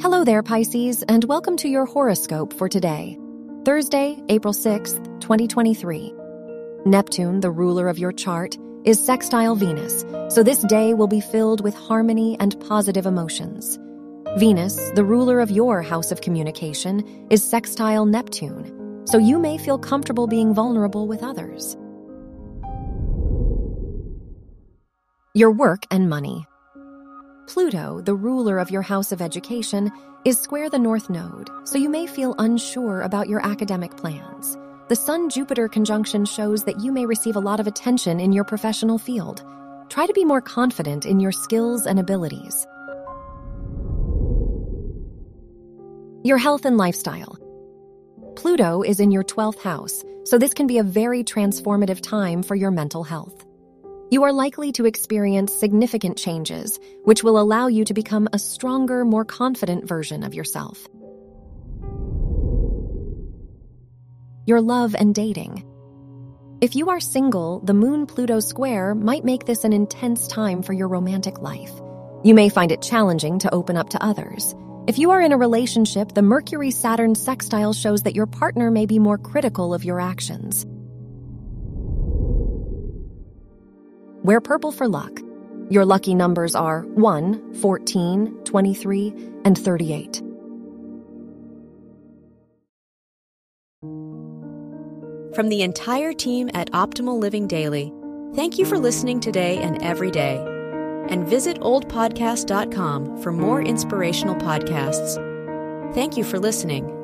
Hello there, Pisces, and welcome to your horoscope for today, Thursday, April 6th, 2023. Neptune, the ruler of your chart, is sextile Venus, so this day will be filled with harmony and positive emotions. Venus, the ruler of your house of communication, is sextile Neptune, so you may feel comfortable being vulnerable with others. Your work and money. Pluto, the ruler of your house of education, is square the North Node, so you may feel unsure about your academic plans. The Sun Jupiter conjunction shows that you may receive a lot of attention in your professional field. Try to be more confident in your skills and abilities. Your health and lifestyle. Pluto is in your 12th house, so this can be a very transformative time for your mental health. You are likely to experience significant changes, which will allow you to become a stronger, more confident version of yourself. Your love and dating. If you are single, the Moon Pluto square might make this an intense time for your romantic life. You may find it challenging to open up to others. If you are in a relationship, the Mercury Saturn sextile shows that your partner may be more critical of your actions. Wear purple for luck. Your lucky numbers are 1, 14, 23, and 38. From the entire team at Optimal Living Daily, thank you for listening today and every day. And visit oldpodcast.com for more inspirational podcasts. Thank you for listening.